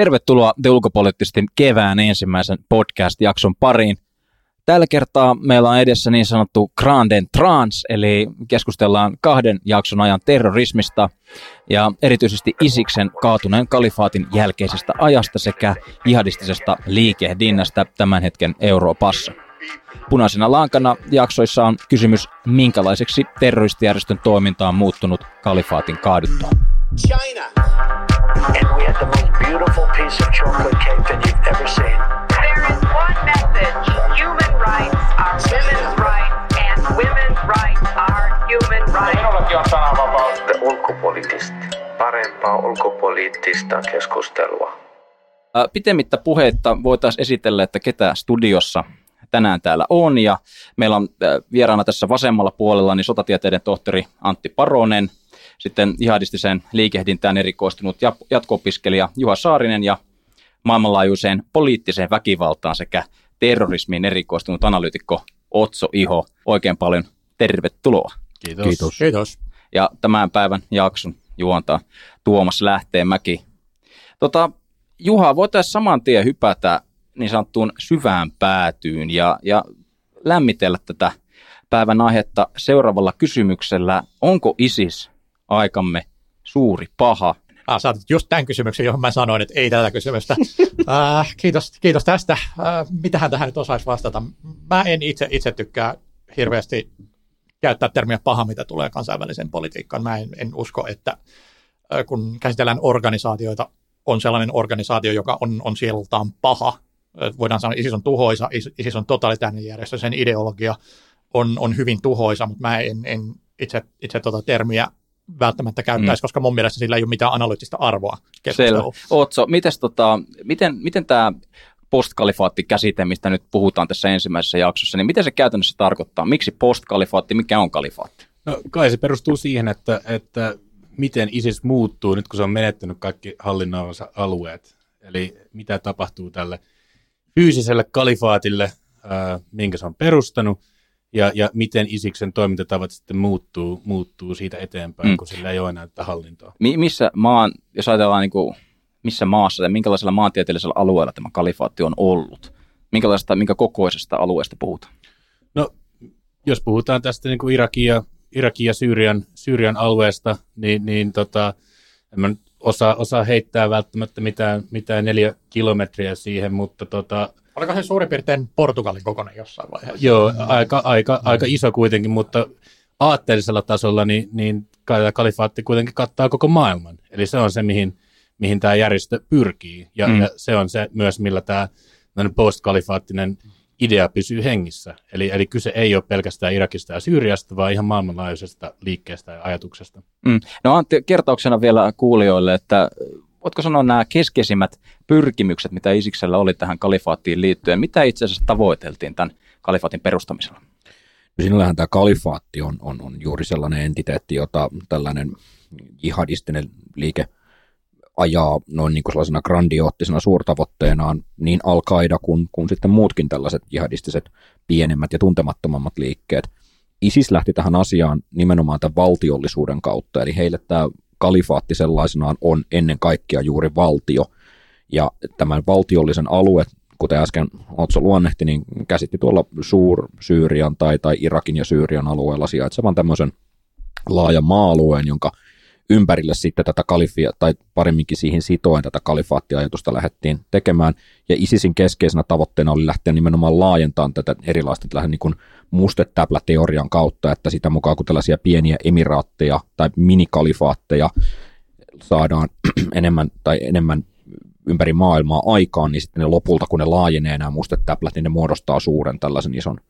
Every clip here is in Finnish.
Tervetuloa The Ulkopoliittisten kevään ensimmäisen podcast-jakson pariin. Tällä kertaa meillä on edessä niin sanottu Granden Trans, eli keskustellaan kahden jakson ajan terrorismista ja erityisesti Isiksen kaatuneen kalifaatin jälkeisestä ajasta sekä jihadistisesta liikehdinnästä tämän hetken Euroopassa. Punaisena lankana jaksoissa on kysymys, minkälaiseksi terroristijärjestön toiminta on muuttunut kalifaatin kaaduttua. China. And we had the most beautiful piece of chocolate cake that you've ever seen. There is one message. Human rights are women's rights and women's rights are human rights. Minullakin on sananvapaus. Ulkopoliittista. Parempaa ulkopoliittista keskustelua. Pitemmittä puheitta voitaisiin esitellä, että ketä studiossa tänään täällä on. Ja meillä on vieraana tässä vasemmalla puolella niin sotatieteiden tohtori Antti Paronen, sitten jihadistiseen liikehdintään erikoistunut jatko-opiskelija Juha Saarinen ja maailmanlaajuiseen poliittiseen väkivaltaan sekä terrorismiin erikoistunut analyytikko Otso Iho. Oikein paljon tervetuloa. Kiitos. Kiitos. Kiitos. Ja tämän päivän jakson juontaa Tuomas Lähteenmäki. Tota, Juha, voitaisiin saman tien hypätä niin sanottuun syvään päätyyn ja, ja lämmitellä tätä päivän aihetta seuraavalla kysymyksellä. Onko ISIS aikamme suuri paha? Ah, saatit just tämän kysymyksen, johon mä sanoin, että ei tätä kysymystä. äh, kiitos, kiitos tästä. Äh, mitähän tähän nyt osaisi vastata? Mä en itse, itse tykkää hirveästi käyttää termiä paha, mitä tulee kansainväliseen politiikkaan. Mä en, en usko, että äh, kun käsitellään organisaatioita, on sellainen organisaatio, joka on, on sielultaan paha. Äh, voidaan sanoa, ISIS on tuhoisa, ISIS on totalitaarinen järjestö, sen ideologia on, on hyvin tuhoisa, mutta mä en, en itse, itse tuota termiä välttämättä käyttäisi, mm. koska mun mielestä sillä ei ole mitään analyyttistä arvoa Selvä. Otso, mites, tota, miten, miten tämä postkalifaatti-käsite, mistä nyt puhutaan tässä ensimmäisessä jaksossa, niin miten se käytännössä tarkoittaa? Miksi postkalifaatti, mikä on kalifaatti? No kai se perustuu siihen, että, että miten ISIS muuttuu nyt, kun se on menettänyt kaikki hallinnoivansa alueet. Eli mitä tapahtuu tälle fyysiselle kalifaatille, ää, minkä se on perustanut, ja, ja miten Isiksen toimintatavat sitten muuttuu, muuttuu siitä eteenpäin, mm. kun sillä ei ole enää tätä hallintoa. Mi- missä maan, jos ajatellaan niin kuin, missä maassa ja minkälaisella maantieteellisellä alueella tämä kalifaatti on ollut? Minkälaisesta, minkä kokoisesta alueesta puhutaan? No, jos puhutaan tästä niin kuin Irakin ja, Irakin ja Syyrian, Syyrian alueesta, niin, niin tota, en mä osaa, osaa heittää välttämättä mitään, mitään neljä kilometriä siihen, mutta tota, Oliko se suurin piirtein Portugalin kokoinen jossain vaiheessa? Joo, aika, aika, aika iso kuitenkin, mutta aatteellisella tasolla niin, niin kalifaatti kuitenkin kattaa koko maailman. Eli se on se, mihin, mihin tämä järjestö pyrkii. Ja, mm. ja se on se myös, millä tämä post-kalifaattinen idea pysyy hengissä. Eli, eli kyse ei ole pelkästään Irakista ja Syyriasta, vaan ihan maailmanlaajuisesta liikkeestä ja ajatuksesta. Mm. No Antti, kertauksena vielä kuulijoille, että voitko sanoa nämä keskeisimmät pyrkimykset, mitä Isiksellä oli tähän kalifaattiin liittyen? Mitä itse asiassa tavoiteltiin tämän kalifaatin perustamisella? No sinällähän tämä kalifaatti on, on, on juuri sellainen entiteetti, jota tällainen jihadistinen liike ajaa noin niin kuin sellaisena grandioottisena suurtavoitteenaan niin al kuin, kuin sitten muutkin tällaiset jihadistiset pienemmät ja tuntemattomammat liikkeet. ISIS lähti tähän asiaan nimenomaan tämän valtiollisuuden kautta, eli heille tämä kalifaatti sellaisenaan on ennen kaikkea juuri valtio. Ja tämän valtiollisen alue, kuten äsken Otso luonnehti, niin käsitti tuolla Suur-Syyrian tai, tai Irakin ja Syyrian alueella sijaitsevan tämmöisen laajan maa-alueen, jonka ympärille sitten tätä kalifia, tai paremminkin siihen sitoen tätä kalifaattiajatusta lähdettiin tekemään. Ja ISISin keskeisenä tavoitteena oli lähteä nimenomaan laajentamaan tätä erilaista lähden niin mustetäplä-teorian kautta, että sitä mukaan kun tällaisia pieniä emiraatteja tai minikalifaatteja saadaan enemmän tai enemmän ympäri maailmaa aikaan, niin sitten ne lopulta, kun ne laajenee nämä mustetäplät, niin ne muodostaa suuren tällaisen ison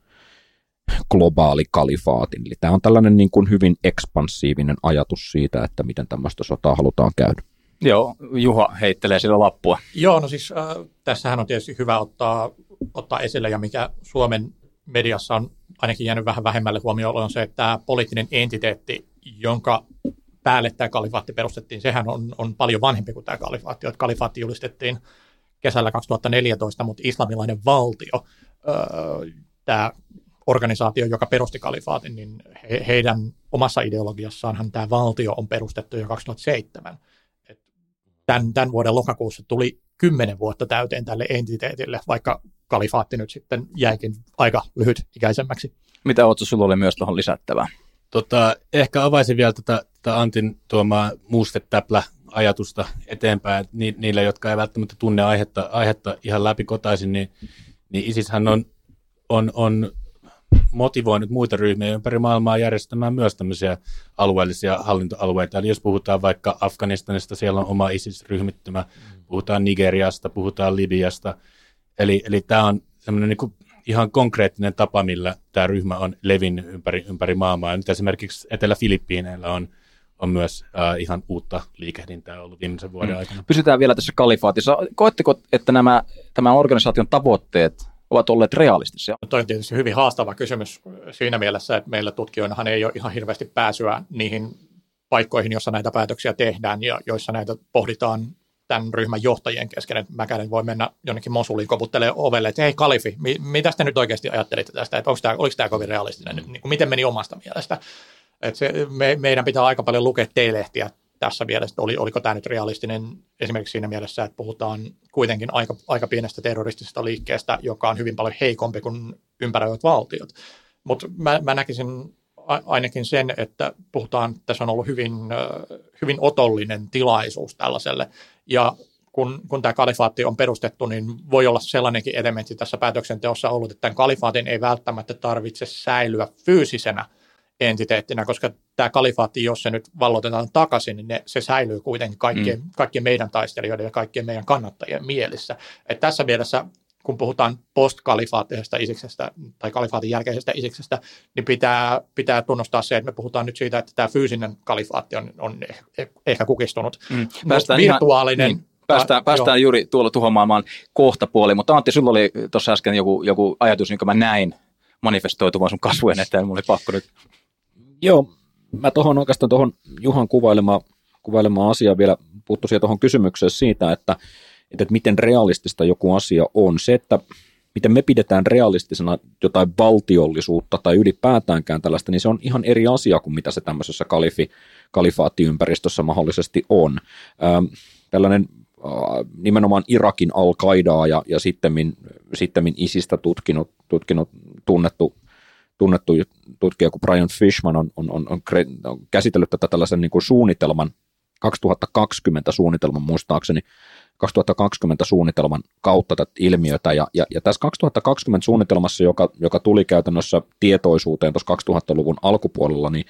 globaali kalifaatin. Eli tämä on tällainen niin kuin hyvin ekspansiivinen ajatus siitä, että miten tämmöistä sotaa halutaan käydä. Joo, Juha heittelee sillä lappua. Joo, no siis äh, tässähän on tietysti hyvä ottaa, ottaa esille, ja mikä Suomen mediassa on ainakin jäänyt vähän vähemmälle huomioon, on se, että tämä poliittinen entiteetti, jonka päälle tämä kalifaatti perustettiin, sehän on, on paljon vanhempi kuin tämä kalifaatti. Että kalifaatti julistettiin kesällä 2014, mutta islamilainen valtio, öö, tämä organisaatio, joka perusti kalifaatin, niin he, heidän omassa ideologiassaanhan tämä valtio on perustettu jo 2007. tämän, tämän vuoden lokakuussa tuli kymmenen vuotta täyteen tälle entiteetille, vaikka kalifaatti nyt sitten jäikin aika lyhyt ikäisemmäksi. Mitä Otso, sulla oli myös tuohon lisättävää? Tota, ehkä avaisin vielä tätä, tätä Antin tuomaa muustetäplä ajatusta eteenpäin, ni, niille, jotka ei välttämättä tunne aihetta, aihetta ihan läpikotaisin, niin, niin ISIShän on, on, on motivoinut muita ryhmiä ympäri maailmaa järjestämään myös tämmöisiä alueellisia hallintoalueita. Eli jos puhutaan vaikka Afganistanista, siellä on oma ISIS-ryhmittymä, puhutaan Nigeriasta, puhutaan Libiasta. Eli, eli tämä on semmoinen niin ihan konkreettinen tapa, millä tämä ryhmä on levinnyt ympäri, ympäri maailmaa. nyt esimerkiksi Etelä-Filippiineillä on, on myös äh, ihan uutta liikehdintää ollut viimeisen vuoden mm. aikana. Pysytään vielä tässä kalifaatissa. Koetteko, että nämä, tämän organisaation tavoitteet ovat olleet realistisia? Tuo on tietysti hyvin haastava kysymys siinä mielessä, että meillä tutkijoinahan ei ole ihan hirveästi pääsyä niihin paikkoihin, joissa näitä päätöksiä tehdään ja joissa näitä pohditaan tämän ryhmän johtajien kesken, että mäkään voi mennä jonnekin Mosuliin koputtelemaan ovelle, että hei Kalifi, mi- mitä te nyt oikeasti ajattelitte tästä, että onko tämä, oliko tämä kovin realistinen, niin kuin miten meni omasta mielestä. Että se, me, meidän pitää aika paljon lukea teilehtiä tässä mielessä, oli, oliko tämä nyt realistinen esimerkiksi siinä mielessä, että puhutaan kuitenkin aika, aika pienestä terroristisesta liikkeestä, joka on hyvin paljon heikompi kuin ympäröivät valtiot. Mutta mä, mä näkisin ainakin sen, että puhutaan, että tässä on ollut hyvin, hyvin otollinen tilaisuus tällaiselle. Ja kun, kun tämä kalifaatti on perustettu, niin voi olla sellainenkin elementti tässä päätöksenteossa ollut, että tämän kalifaatin ei välttämättä tarvitse säilyä fyysisenä entiteettinä, koska tämä kalifaatti, jos se nyt vallotetaan takaisin, niin ne, se säilyy kuitenkin kaikkien, mm. kaikkien meidän taistelijoiden ja kaikkien meidän kannattajien mielissä. Et tässä mielessä kun puhutaan postkalifaattisesta isiksestä tai kalifaatin jälkeisestä isiksestä, niin pitää, pitää tunnustaa se, että me puhutaan nyt siitä, että tämä fyysinen kalifaatti on, on ehkä kukistunut. Mm. Päästään virtuaalinen... Ihan, niin. Päästään, päästään juuri tuolla tuhomaailmaan kohta puoli, mutta Antti, sinulla oli tuossa äsken joku, joku ajatus, jonka mä näin manifestoitumaan sun kasvojen eteen, mulla oli pakko nyt. Joo, mä tuohon oikeastaan tuohon Juhan kuvailemaan, kuvailemaan asiaa vielä puuttuisin tuohon kysymykseen siitä, että että, miten realistista joku asia on. Se, että miten me pidetään realistisena jotain valtiollisuutta tai ylipäätäänkään tällaista, niin se on ihan eri asia kuin mitä se tämmöisessä kalifi, kalifaattiympäristössä mahdollisesti on. Ähm, tällainen äh, nimenomaan Irakin al ja, ja sittemmin, sittemmin ISIStä tutkinut, tutkinut tunnettu, tunnettu tutkija kuin Brian Fishman on, on, on, on, on käsitellyt tätä tällaisen niin kuin suunnitelman, 2020 suunnitelman muistaakseni, 2020 suunnitelman kautta tätä ilmiötä. Ja, ja, ja tässä 2020 suunnitelmassa, joka, joka tuli käytännössä tietoisuuteen tuossa 2000-luvun alkupuolella, niin,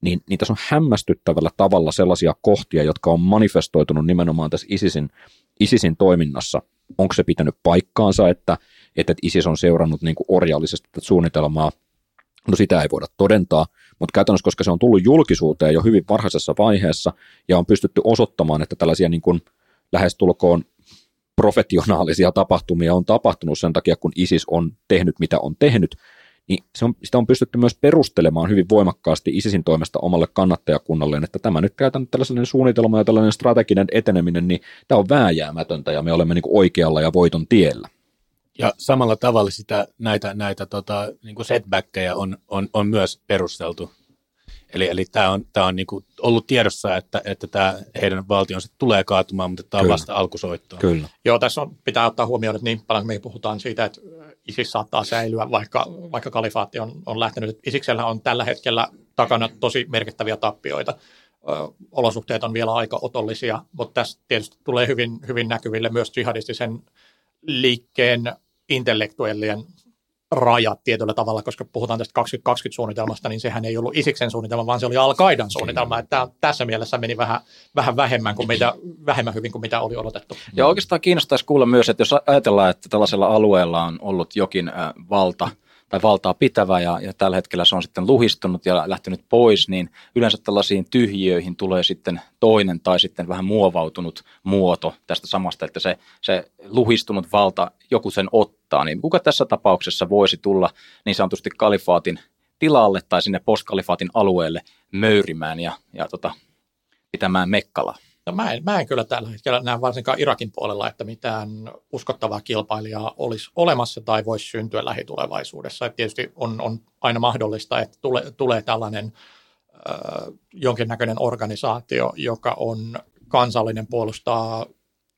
niin, niin tässä on hämmästyttävällä tavalla sellaisia kohtia, jotka on manifestoitunut nimenomaan tässä ISISin, ISISin toiminnassa. Onko se pitänyt paikkaansa, että, että ISIS on seurannut niin kuin orjallisesti tätä suunnitelmaa? No sitä ei voida todentaa, mutta käytännössä, koska se on tullut julkisuuteen jo hyvin varhaisessa vaiheessa ja on pystytty osoittamaan, että tällaisia niin kuin – lähestulkoon professionaalisia tapahtumia on tapahtunut sen takia, kun ISIS on tehnyt mitä on tehnyt, niin se on, sitä on pystytty myös perustelemaan hyvin voimakkaasti ISISin toimesta omalle kannattajakunnalleen, että tämä nyt käytän tällainen suunnitelma ja tällainen strateginen eteneminen, niin tämä on vääjäämätöntä ja me olemme niin oikealla ja voiton tiellä. Ja samalla tavalla sitä, näitä, näitä tota, niin kuin setbackkejä on, on, on myös perusteltu Eli, eli tämä on, tämä on niin kuin ollut tiedossa, että, että tämä heidän valtionsa tulee kaatumaan, mutta tämä on vasta alkusoittoa. Kyllä. Joo, tässä on, pitää ottaa huomioon, että niin paljon me puhutaan siitä, että ISIS saattaa säilyä, vaikka, vaikka kalifaatti on, on lähtenyt. Isiksellä on tällä hetkellä takana tosi merkittäviä tappioita. Ö, olosuhteet on vielä aika otollisia, mutta tässä tietysti tulee hyvin, hyvin näkyville myös jihadistisen liikkeen intellektuellien rajat tietyllä tavalla, koska puhutaan tästä 2020-suunnitelmasta, niin sehän ei ollut Isiksen suunnitelma, vaan se oli Al-Qaidan suunnitelma. Että tässä mielessä meni vähän, vähän vähemmän, kuin mitä, vähemmän hyvin kuin mitä oli odotettu. Ja oikeastaan kiinnostaisi kuulla myös, että jos ajatellaan, että tällaisella alueella on ollut jokin äh, valta – tai valtaa pitävä ja, ja tällä hetkellä se on sitten luhistunut ja lähtenyt pois, niin yleensä tällaisiin tyhjiöihin tulee sitten toinen tai sitten vähän muovautunut muoto tästä samasta, että se, se luhistunut valta, joku sen ottaa, niin kuka tässä tapauksessa voisi tulla niin sanotusti kalifaatin tilalle tai sinne postkalifaatin alueelle möyrimään ja, ja tota, pitämään mekkalaa? No mä, en, mä en kyllä tällä hetkellä näe varsinkaan Irakin puolella, että mitään uskottavaa kilpailijaa olisi olemassa tai voisi syntyä lähitulevaisuudessa. Et tietysti on, on aina mahdollista, että tule, tulee tällainen äh, jonkinnäköinen organisaatio, joka on kansallinen puolustaa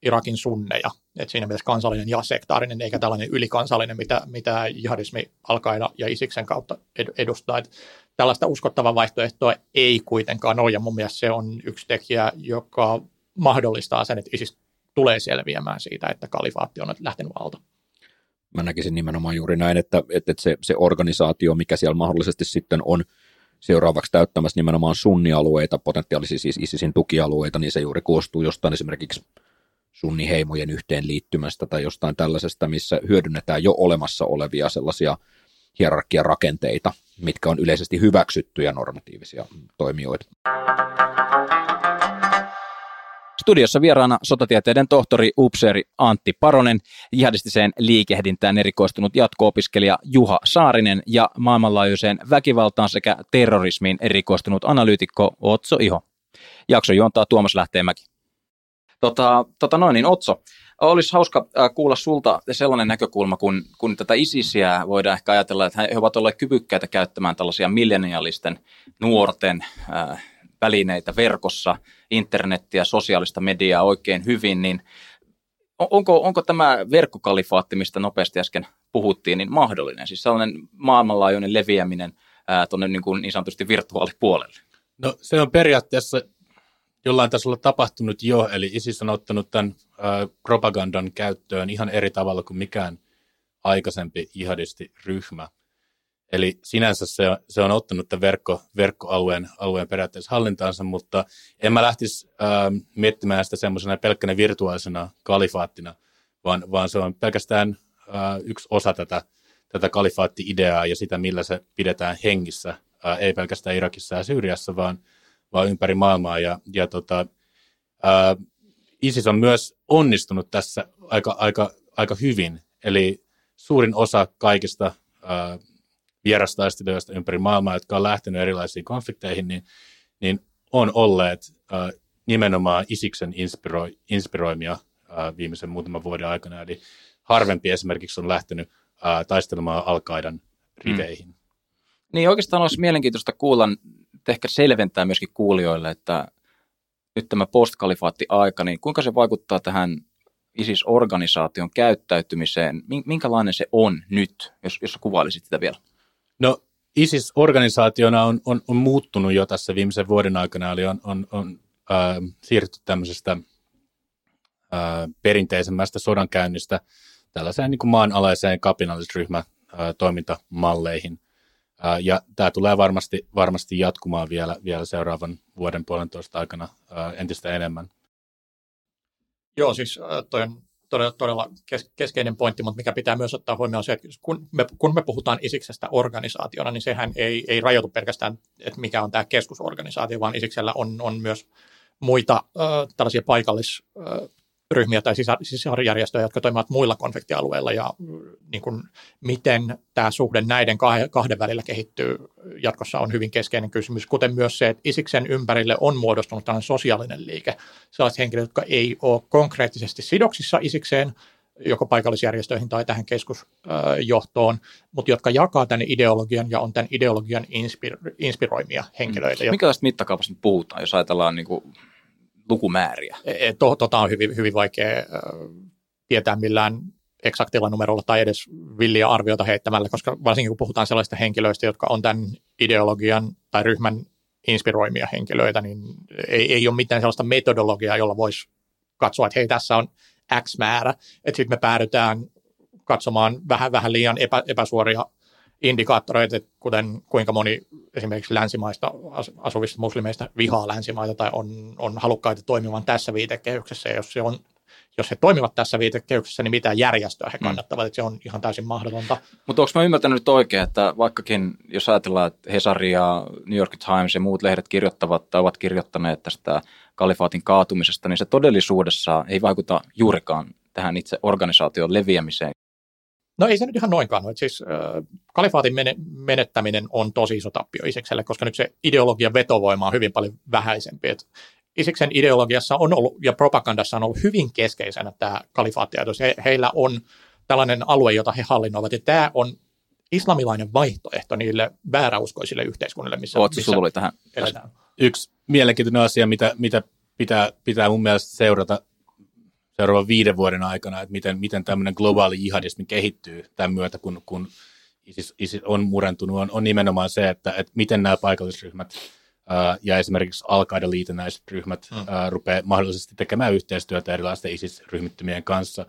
Irakin sunneja, että siinä mielessä kansallinen ja sektaarinen, eikä tällainen ylikansallinen, mitä, mitä jihadismi alkaina ja Isiksen kautta edustaa. Että tällaista uskottavaa vaihtoehtoa ei kuitenkaan ole, ja mun mielestä se on yksi tekijä, joka mahdollistaa sen, että ISIS tulee selviämään siitä, että kalifaatti on lähtenyt alta. Mä näkisin nimenomaan juuri näin, että, että se, se organisaatio, mikä siellä mahdollisesti sitten on seuraavaksi täyttämässä nimenomaan sunnialueita, potentiaalisia siis ISISin tukialueita, niin se juuri koostuu jostain esimerkiksi sunniheimojen yhteenliittymästä tai jostain tällaisesta, missä hyödynnetään jo olemassa olevia sellaisia hierarkiarakenteita, mitkä on yleisesti hyväksyttyjä normatiivisia toimijoita. Studiossa vieraana sotatieteiden tohtori upseeri Antti Paronen, jihadistiseen liikehdintään erikoistunut jatko-opiskelija Juha Saarinen ja maailmanlaajuiseen väkivaltaan sekä terrorismiin erikoistunut analyytikko Otso Iho. Jakso juontaa Tuomas Lähteenmäki. Tota, tota noin, niin Otso, olisi hauska äh, kuulla sulta sellainen näkökulma, kun, kun tätä ISISiä voidaan ehkä ajatella, että he ovat olleet kyvykkäitä käyttämään tällaisia millenialisten nuorten äh, välineitä verkossa, internettiä, sosiaalista mediaa oikein hyvin, niin onko, onko tämä verkkokalifaatti, mistä nopeasti äsken puhuttiin, niin mahdollinen? Siis sellainen maailmanlaajuinen leviäminen tuonne niin, kuin niin sanotusti virtuaalipuolelle? No se on periaatteessa jollain tasolla tapahtunut jo, eli ISIS on ottanut tämän propagandan käyttöön ihan eri tavalla kuin mikään aikaisempi jihadistiryhmä. Eli sinänsä se, se on ottanut tämän verkko, verkkoalueen alueen periaatteessa hallintaansa, mutta en mä lähtisi äh, miettimään sitä semmoisena pelkkänä virtuaalisena kalifaattina, vaan, vaan se on pelkästään äh, yksi osa tätä, tätä kalifaatti-ideaa ja sitä, millä se pidetään hengissä, äh, ei pelkästään Irakissa ja Syyriassa, vaan, vaan ympäri maailmaa. Ja, ja tota, äh, ISIS on myös onnistunut tässä aika, aika, aika hyvin, eli suurin osa kaikista vierastaistelijoista ympäri maailmaa, jotka on lähtenyt erilaisiin konflikteihin, niin, niin on olleet äh, nimenomaan Isiksen inspiro, inspiroimia äh, viimeisen muutaman vuoden aikana. Eli harvempi esimerkiksi on lähtenyt äh, taistelemaan Al-Qaidan riveihin. Mm. Niin oikeastaan olisi mielenkiintoista kuulla, ehkä selventää myöskin kuulijoille, että nyt tämä postkalifaatti-aika, niin kuinka se vaikuttaa tähän ISIS-organisaation käyttäytymiseen? Minkälainen se on nyt, jos, jos kuvailisit sitä vielä? No ISIS-organisaationa on, on, on muuttunut jo tässä viimeisen vuoden aikana, eli on, on, on äh, siirrytty tämmöisestä äh, perinteisemmästä sodankäynnistä tällaiseen niin kuin maanalaiseen kapinallisryhmä äh, toimintamalleihin. Ja tämä tulee varmasti, varmasti jatkumaan vielä, vielä seuraavan vuoden puolentoista aikana entistä enemmän. Joo, siis toi on todella, todella keskeinen pointti, mutta mikä pitää myös ottaa huomioon se, että kun me, kun me puhutaan Isiksestä organisaationa, niin sehän ei, ei rajoitu pelkästään, että mikä on tämä keskusorganisaatio, vaan Isiksellä on, on myös muita äh, tällaisia paikallis äh, ryhmiä tai sisarjärjestöjä, jotka toimivat muilla konfliktialueilla ja niin kuin, miten tämä suhde näiden kahden välillä kehittyy jatkossa on hyvin keskeinen kysymys, kuten myös se, että Isiksen ympärille on muodostunut tällainen sosiaalinen liike. Sellaiset henkilöt, jotka ei ole konkreettisesti sidoksissa Isikseen, joko paikallisjärjestöihin tai tähän keskusjohtoon, mutta jotka jakaa tämän ideologian ja on tämän ideologian inspiro- inspiroimia henkilöitä. Mm. tästä mittakaavasta puhutaan, jos ajatellaan niin kuin lukumääriä? E, e, to, tota on hyvin, hyvin vaikea tietää millään eksaktilla numerolla tai edes villiä arviota heittämällä, koska varsinkin kun puhutaan sellaista henkilöistä, jotka on tämän ideologian tai ryhmän inspiroimia henkilöitä, niin ei, ei ole mitään sellaista metodologiaa, jolla voisi katsoa, että hei, tässä on X määrä, että sitten me päädytään katsomaan vähän, vähän liian epä, epäsuoria indikaattoreita, kuten kuinka moni esimerkiksi länsimaista asuvista muslimeista vihaa länsimaita tai on, on halukkaita toimimaan tässä viitekehyksessä. Ja jos, se on, jos he toimivat tässä viitekehyksessä, niin mitä järjestöä he mm. kannattavat, mm. että se on ihan täysin mahdotonta. Mutta onko mä ymmärtänyt nyt oikein, että vaikkakin jos ajatellaan, että Hesari ja New York Times ja muut lehdet kirjoittavat tai ovat kirjoittaneet tästä kalifaatin kaatumisesta, niin se todellisuudessa ei vaikuta juurikaan tähän itse organisaation leviämiseen. No ei se nyt ihan noinkaan ole. Siis äh, kalifaatin menettäminen on tosi iso tappio Isikselle, koska nyt se ideologian vetovoima on hyvin paljon vähäisempi. Et Isiksen ideologiassa on ollut ja propagandassa on ollut hyvin keskeisenä tämä kalifaattiajatus. He, heillä on tällainen alue, jota he hallinnoivat, ja tämä on islamilainen vaihtoehto niille vääräuskoisille yhteiskunnille, missä, Ootko missä tuli tähän? eletään. Yksi mielenkiintoinen asia, mitä, mitä pitää, pitää mun mielestä seurata seuraavan viiden vuoden aikana, että miten, miten tämmöinen globaali jihadismi kehittyy tämän myötä, kun, kun ISIS, ISIS on murentunut, on, on nimenomaan se, että, että miten nämä paikallisryhmät ää, ja esimerkiksi al liitännäiset ryhmät mm. ää, rupeaa mahdollisesti tekemään yhteistyötä erilaisten ISIS-ryhmittymien kanssa.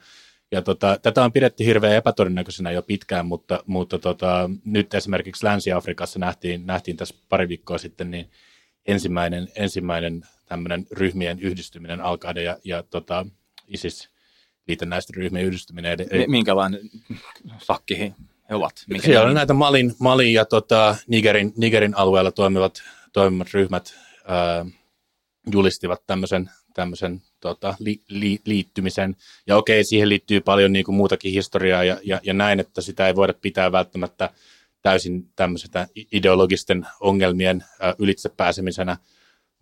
Ja tota, tätä on pidetty hirveän epätodennäköisenä jo pitkään, mutta, mutta tota, nyt esimerkiksi Länsi-Afrikassa nähtiin, nähtiin tässä pari viikkoa sitten niin ensimmäinen, ensimmäinen tämmöinen ryhmien yhdistyminen al ja, ja tota, ISIS liitännäisten ryhmien yhdistyminen. Minkälainen sakki he ovat? Minkä Siellä on näitä Malin, Malin ja tota, Nigerin, Nigerin alueella toimivat, toimivat ryhmät ää, julistivat tämmöisen, tämmöisen tota, li, li, liittymisen. Ja okei, siihen liittyy paljon niin kuin muutakin historiaa ja, ja, ja näin, että sitä ei voida pitää välttämättä täysin tämmöisestä ideologisten ongelmien ää, ylitse pääsemisenä –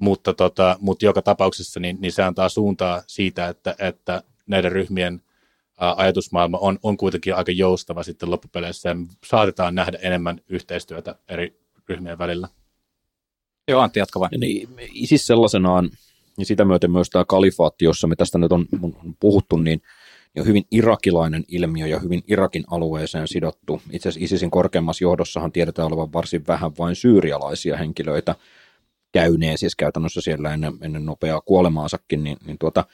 mutta, tota, mutta joka tapauksessa niin, niin se antaa suuntaa siitä, että, että näiden ryhmien ää, ajatusmaailma on, on kuitenkin aika joustava sitten loppupeleissä ja saatetaan nähdä enemmän yhteistyötä eri ryhmien välillä. Joo, Antti, jatka vain. Niin, ISIS sellaisenaan, ja sitä myöten myös tämä kalifaatti, jossa me tästä nyt on, on puhuttu, niin, niin on hyvin irakilainen ilmiö ja hyvin Irakin alueeseen sidottu. Itse asiassa ISISin korkeammassa johdossahan tiedetään olevan varsin vähän vain syyrialaisia henkilöitä, käyneen siis käytännössä siellä ennen, ennen nopeaa kuolemaasakin, niin, niin tuota,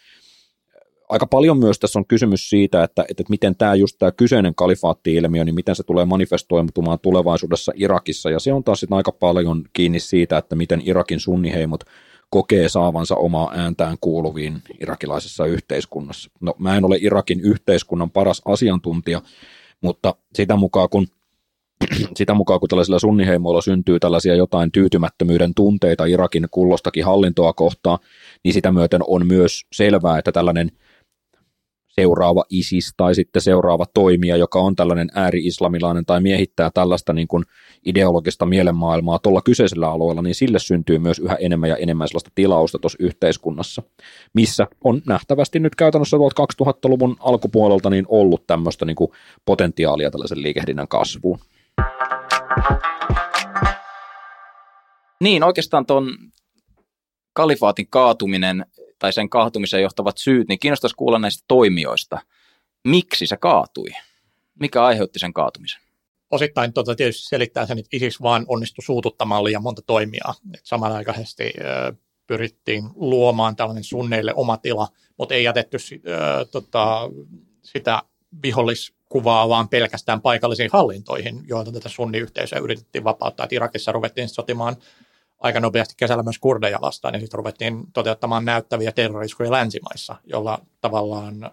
aika paljon myös tässä on kysymys siitä, että, että miten tämä just tämä kyseinen kalifaatti-ilmiö, niin miten se tulee manifestoitumaan tulevaisuudessa Irakissa, ja se on taas aika paljon kiinni siitä, että miten Irakin sunniheimot kokee saavansa omaa ääntään kuuluviin irakilaisessa yhteiskunnassa. No mä en ole Irakin yhteiskunnan paras asiantuntija, mutta sitä mukaan kun sitä mukaan, kun tällaisilla sunniheimoilla syntyy tällaisia jotain tyytymättömyyden tunteita Irakin kullostakin hallintoa kohtaan, niin sitä myöten on myös selvää, että tällainen seuraava ISIS tai sitten seuraava toimija, joka on tällainen ääri-islamilainen tai miehittää tällaista niin kuin ideologista mielenmaailmaa tuolla kyseisellä alueella, niin sille syntyy myös yhä enemmän ja enemmän sellaista tilausta tuossa yhteiskunnassa, missä on nähtävästi nyt käytännössä 2000-luvun alkupuolelta niin ollut tämmöistä niin kuin potentiaalia tällaisen liikehdinnän kasvuun. Niin, oikeastaan tuon kalifaatin kaatuminen tai sen kaatumiseen johtavat syyt, niin kiinnostaisi kuulla näistä toimijoista. Miksi se kaatui? Mikä aiheutti sen kaatumisen? Osittain tuota tietysti selittää sen, että ISIS vaan onnistui suututtamaan liian monta toimijaa. Et samanaikaisesti ö, pyrittiin luomaan tällainen sunneille oma tila, mutta ei jätetty ö, tota, sitä vihollis kuvaa vaan pelkästään paikallisiin hallintoihin, joilta tätä sunniyhteisöä yritettiin vapauttaa. Irakissa ruvettiin sotimaan aika nopeasti kesällä myös kurdeja vastaan, ja sitten ruvettiin toteuttamaan näyttäviä terroriskuja länsimaissa, jolla tavallaan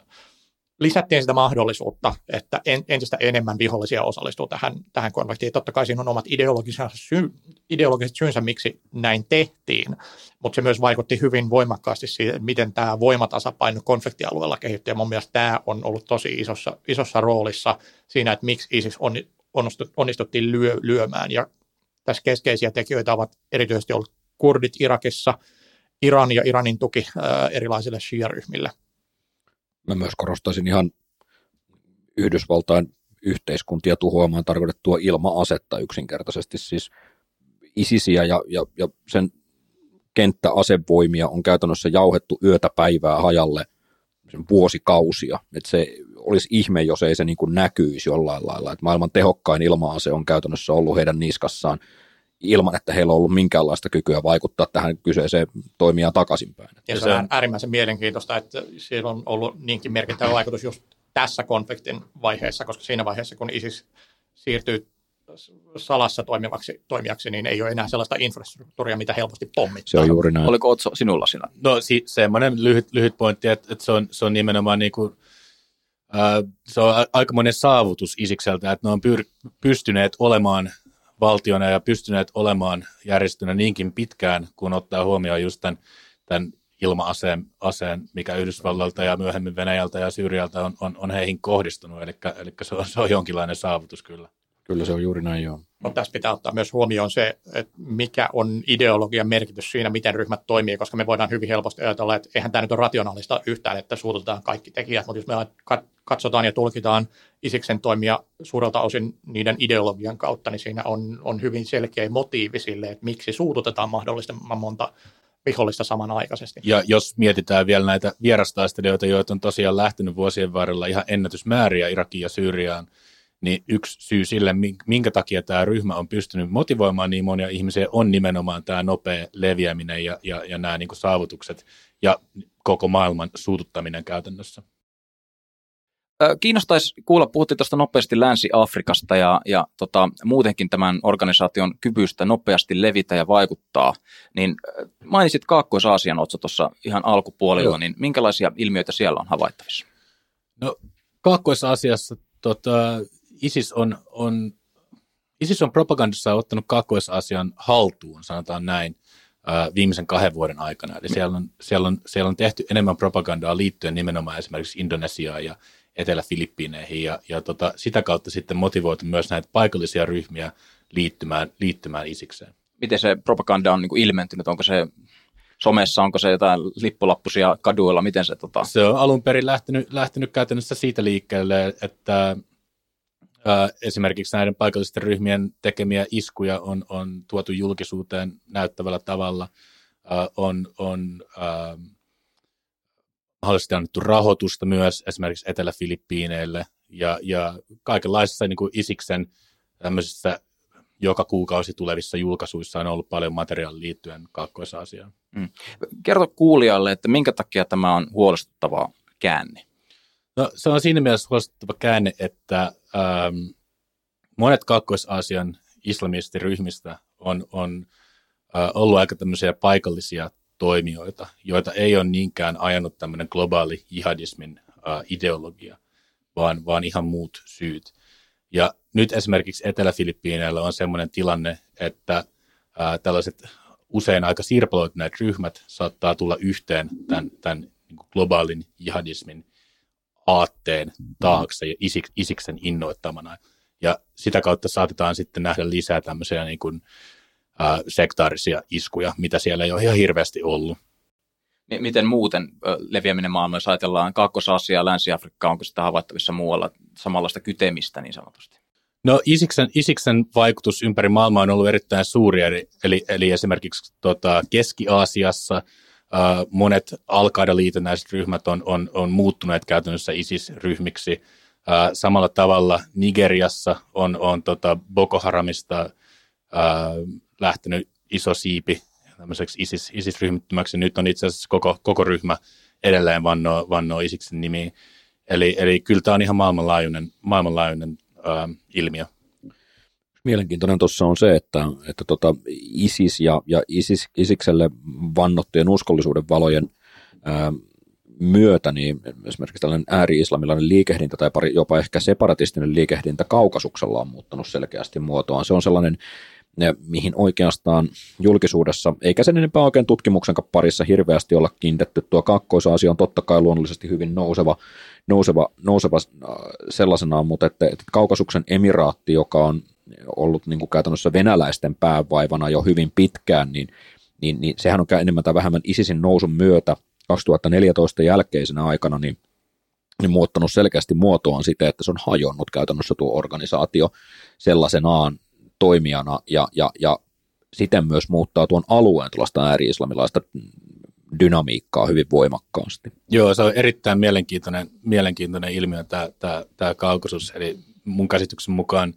lisättiin sitä mahdollisuutta, että entistä enemmän vihollisia osallistuu tähän, tähän konfliktiin. Totta kai siinä on omat ideologiset, sy- ideologiset syynsä, miksi näin tehtiin, mutta se myös vaikutti hyvin voimakkaasti siihen, miten tämä voimatasapaino konfliktialueella kehittyy. Ja mun mielestä tämä on ollut tosi isossa, isossa roolissa siinä, että miksi ISIS on, onnistuttiin lyö, lyömään. Ja tässä keskeisiä tekijöitä ovat erityisesti ollut kurdit Irakissa, Iran ja Iranin tuki erilaisille shia-ryhmille – mä myös korostaisin ihan Yhdysvaltain yhteiskuntia tuhoamaan tarkoitettua ilma-asetta yksinkertaisesti. Siis ISISiä ja, ja, ja sen kenttäasevoimia on käytännössä jauhettu yötä päivää hajalle sen vuosikausia. Että se olisi ihme, jos ei se niin näkyisi jollain lailla. Että maailman tehokkain ilma-ase on käytännössä ollut heidän niskassaan ilman, että heillä on ollut minkäänlaista kykyä vaikuttaa tähän kyseiseen toimijaan takaisinpäin. Ja se on äärimmäisen mielenkiintoista, että siellä on ollut niinkin merkittävä vaikutus just tässä konfliktin vaiheessa, koska siinä vaiheessa, kun ISIS siirtyy salassa toimivaksi, toimijaksi, niin ei ole enää sellaista infrastruktuuria, mitä helposti pommittaa. Se on juuri näin. Oliko Otso sinulla sinä? No si- semmoinen lyhyt, lyhyt pointti, että, että se, on, se on nimenomaan niin kuin, äh, se on aikamoinen saavutus Isikseltä, että ne on pyr- pystyneet olemaan valtiona ja pystyneet olemaan järjestynä niinkin pitkään, kun ottaa huomioon just tämän, tämän ilma-aseen, aseen, mikä Yhdysvallalta ja myöhemmin Venäjältä ja Syyrialta on, on, on heihin kohdistunut. Eli, eli se, on, se on jonkinlainen saavutus kyllä. Kyllä se on juuri näin, joo. Mutta tässä pitää ottaa myös huomioon se, että mikä on ideologian merkitys siinä, miten ryhmät toimii, koska me voidaan hyvin helposti ajatella, että eihän tämä nyt ole rationaalista yhtään, että suututetaan kaikki tekijät, mutta jos me katsotaan ja tulkitaan Isiksen toimia suurelta osin niiden ideologian kautta, niin siinä on, on hyvin selkeä motiivi sille, että miksi suututetaan mahdollisimman monta vihollista samanaikaisesti. Ja jos mietitään vielä näitä vierastaistelijoita, joita on tosiaan lähtenyt vuosien varrella ihan ennätysmääriä Irakiin ja Syyriaan, niin yksi syy sille, minkä takia tämä ryhmä on pystynyt motivoimaan niin monia ihmisiä, on nimenomaan tämä nopea leviäminen ja, ja, ja nämä niin saavutukset ja koko maailman suututtaminen käytännössä. Kiinnostaisi kuulla, puhuttiin tuosta nopeasti Länsi-Afrikasta ja, ja tota, muutenkin tämän organisaation kyvystä nopeasti levitä ja vaikuttaa, niin mainitsit Kaakkois-Aasian otsa tuossa ihan alkupuolella, Joo. niin minkälaisia ilmiöitä siellä on havaittavissa? No Kaakkois-Aasiassa tota, ISIS on, on, ISIS on propagandassa ottanut Kaakkois-Aasian haltuun, sanotaan näin, viimeisen kahden vuoden aikana. Eli siellä on, siellä, on, siellä on tehty enemmän propagandaa liittyen nimenomaan esimerkiksi Indonesiaan ja Etelä-Filippiineihin ja, ja tota, sitä kautta sitten motivoitu myös näitä paikallisia ryhmiä liittymään, liittymään isikseen. Miten se propaganda on niin ilmentynyt? Onko se somessa, onko se jotain lippulappusia kaduilla, miten se tota... Se on alun perin lähtenyt, lähtenyt käytännössä siitä liikkeelle, että esimerkiksi näiden paikallisten ryhmien tekemiä iskuja on, on tuotu julkisuuteen näyttävällä tavalla, on, on mahdollisesti annettu rahoitusta myös esimerkiksi Etelä-Filippiineille ja, ja kaikenlaisissa niin kuin Isiksen tämmöisissä joka kuukausi tulevissa julkaisuissa on ollut paljon materiaalia liittyen Kaakkois-Aasiaan. Mm. Kerro kuulijalle, että minkä takia tämä on huolestuttava käänne? No, se on siinä mielessä huolestuttava käänne, että ähm, monet Kaakkois-Aasian islamistiryhmistä on, on äh, ollut aika tämmöisiä paikallisia toimijoita, joita ei ole niinkään ajanut tämmöinen globaali jihadismin äh, ideologia, vaan, vaan ihan muut syyt. Ja nyt esimerkiksi Etelä-Filippiineillä on sellainen tilanne, että ää, tällaiset usein aika sirpaloituneet ryhmät saattaa tulla yhteen tämän, tämän niin globaalin jihadismin aatteen taakse ja isik, isiksen innoittamana. Ja sitä kautta saatetaan sitten nähdä lisää tämmöisiä niin kuin, ää, sektaarisia iskuja, mitä siellä ei ole ihan hirveästi ollut. Miten muuten leviäminen maailmassa ajatellaan Kaakkois-Asia, Länsi-Afrikka, onko sitä havaittavissa muualla samanlaista kytemistä niin sanotusti? No Isiksen, Isiksen vaikutus ympäri maailmaa on ollut erittäin suuri, eli, eli, eli esimerkiksi tota, Keski-Aasiassa äh, monet al liitännäiset ryhmät on, on, on muuttuneet käytännössä ISIS-ryhmiksi. Samalla tavalla Nigeriassa on, on tota Boko Haramista äh, lähtenyt iso siipi ISIS, ISIS-ryhmittymäksi. Nyt on itse asiassa koko, koko ryhmä edelleen vannoo, vannoo ISISin nimiin. Eli, eli kyllä tämä on ihan maailmanlaajuinen, maailmanlaajuinen ää, ilmiö. Mielenkiintoinen tuossa on se, että, että tota ISIS ja, ja ISIS, ISIkselle vannottujen uskollisuuden valojen ää, myötä, niin esimerkiksi tällainen ääri-islamilainen liikehdintä tai pari, jopa ehkä separatistinen liikehdintä kaukasuksella on muuttanut selkeästi muotoaan. Se on sellainen mihin oikeastaan julkisuudessa, eikä sen enempää oikein tutkimuksen parissa hirveästi olla kiinnitetty. Tuo Kaakkois-Aasia on totta kai luonnollisesti hyvin nouseva, nouseva, nouseva sellaisenaan, mutta että, että Kaukasuksen emiraatti, joka on ollut niin kuin käytännössä venäläisten päävaivana jo hyvin pitkään, niin, niin, niin sehän on enemmän tai vähemmän ISISin nousun myötä 2014 jälkeisenä aikana, niin niin muuttanut selkeästi muotoaan siten, että se on hajonnut käytännössä tuo organisaatio sellaisenaan toimijana ja, ja, ja siten myös muuttaa tuon alueen tuollaista ääri-islamilaista dynamiikkaa hyvin voimakkaasti. Joo, se on erittäin mielenkiintoinen, mielenkiintoinen ilmiö tämä, tämä, tämä eli mun käsityksen mukaan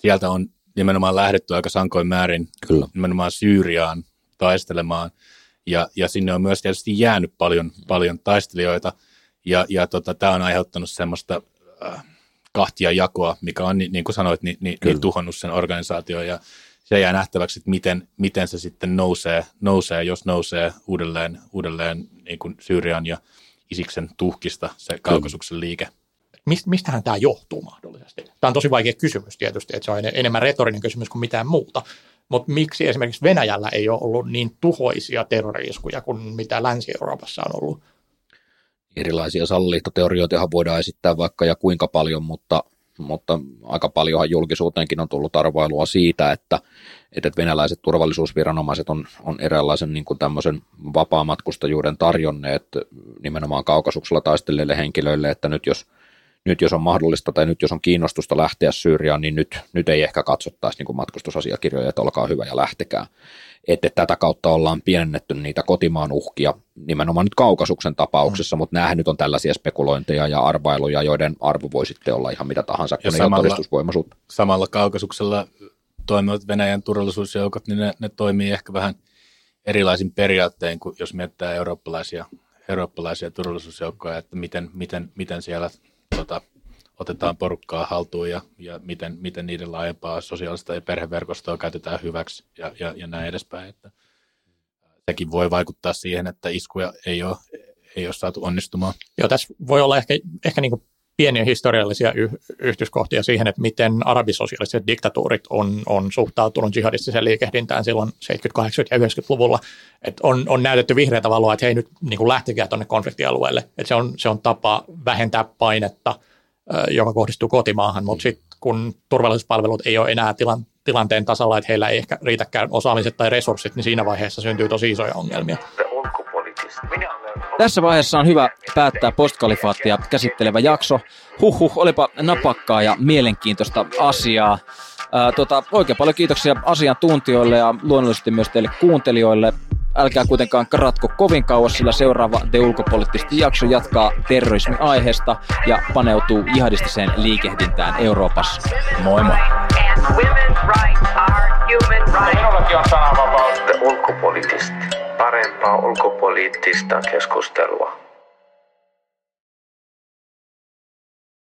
sieltä on nimenomaan lähdetty aika sankoin määrin Kyllä. nimenomaan Syyriaan taistelemaan, ja, ja sinne on myös tietysti jäänyt paljon, paljon taistelijoita, ja, ja tota, tämä on aiheuttanut semmoista äh, kahtia jakoa, mikä on, niin, niin kuin sanoit, niin, niin, niin tuhonnut sen organisaation. Ja se jää nähtäväksi, että miten, miten se sitten nousee, nousee jos nousee uudelleen, uudelleen niin kuin Syyrian ja Isiksen tuhkista se kaukasuksen liike. Mist, mistähän tämä johtuu mahdollisesti? Tämä on tosi vaikea kysymys tietysti, että se on enemmän retorinen kysymys kuin mitään muuta. Mutta miksi esimerkiksi Venäjällä ei ole ollut niin tuhoisia terroriiskuja kuin mitä Länsi-Euroopassa on ollut? erilaisia salaliittoteorioita voidaan esittää vaikka ja kuinka paljon, mutta, mutta aika paljonhan julkisuuteenkin on tullut arvailua siitä, että, että venäläiset turvallisuusviranomaiset on, on eräänlaisen niin tämmöisen vapaamatkustajuuden tarjonneet nimenomaan kaukasuksella taistelleille henkilöille, että nyt jos, nyt jos on mahdollista tai nyt jos on kiinnostusta lähteä Syyriaan, niin nyt, nyt ei ehkä katsottaisi niin matkustusasiakirjoja, että olkaa hyvä ja lähtekää. Että tätä kautta ollaan pienennetty niitä kotimaan uhkia, nimenomaan nyt kaukasuksen tapauksessa, mm. mutta nämähän nyt on tällaisia spekulointeja ja arvailuja, joiden arvo voi sitten olla ihan mitä tahansa, kun ja samalla, todistusvoimaisuutta. Samalla kaukasuksella toimivat Venäjän turvallisuusjoukot, niin ne, ne toimii ehkä vähän erilaisin periaattein kuin jos mietitään eurooppalaisia, eurooppalaisia turvallisuusjoukkoja, että miten, miten, miten siellä tota, otetaan porukkaa haltuun ja, ja miten, miten niiden laajempaa sosiaalista ja perheverkostoa käytetään hyväksi ja, ja, ja näin edespäin. Että sekin voi vaikuttaa siihen, että iskuja ei ole, ei ole saatu onnistumaan. Joo, tässä voi olla ehkä, ehkä niin pieniä historiallisia yh- yhtyskohtia siihen, että miten arabisosiaaliset diktatuurit on, on suhtautunut jihadistiseen liikehdintään silloin 70-, 80- ja 90-luvulla. Et on, on näytetty vihreätä valoa, että hei nyt niin kuin lähtekää tuonne konfliktialueelle. Et se, on, se on tapa vähentää painetta, joka kohdistuu kotimaahan, mutta sitten kun turvallisuuspalvelut ei ole enää tilan, tilanteen tasalla, että heillä ei ehkä riitäkään osaamiset tai resurssit, niin siinä vaiheessa syntyy tosi isoja ongelmia. Tässä vaiheessa on hyvä päättää postkalifaattia käsittelevä jakso. Huhhuh, olipa napakkaa ja mielenkiintoista asiaa. Ää, tota, oikein paljon kiitoksia asiantuntijoille ja luonnollisesti myös teille kuuntelijoille. Älkää kuitenkaan karatko kovin kauas, sillä seuraava The Ulkopoliittisesti jakso jatkaa terrorismi-aiheesta ja paneutuu jihadistiseen liikehdintään Euroopassa. Moi moi! Minullakin on sananvapaus. Ulkopoliittisesti. Parempaa ulkopoliittista keskustelua.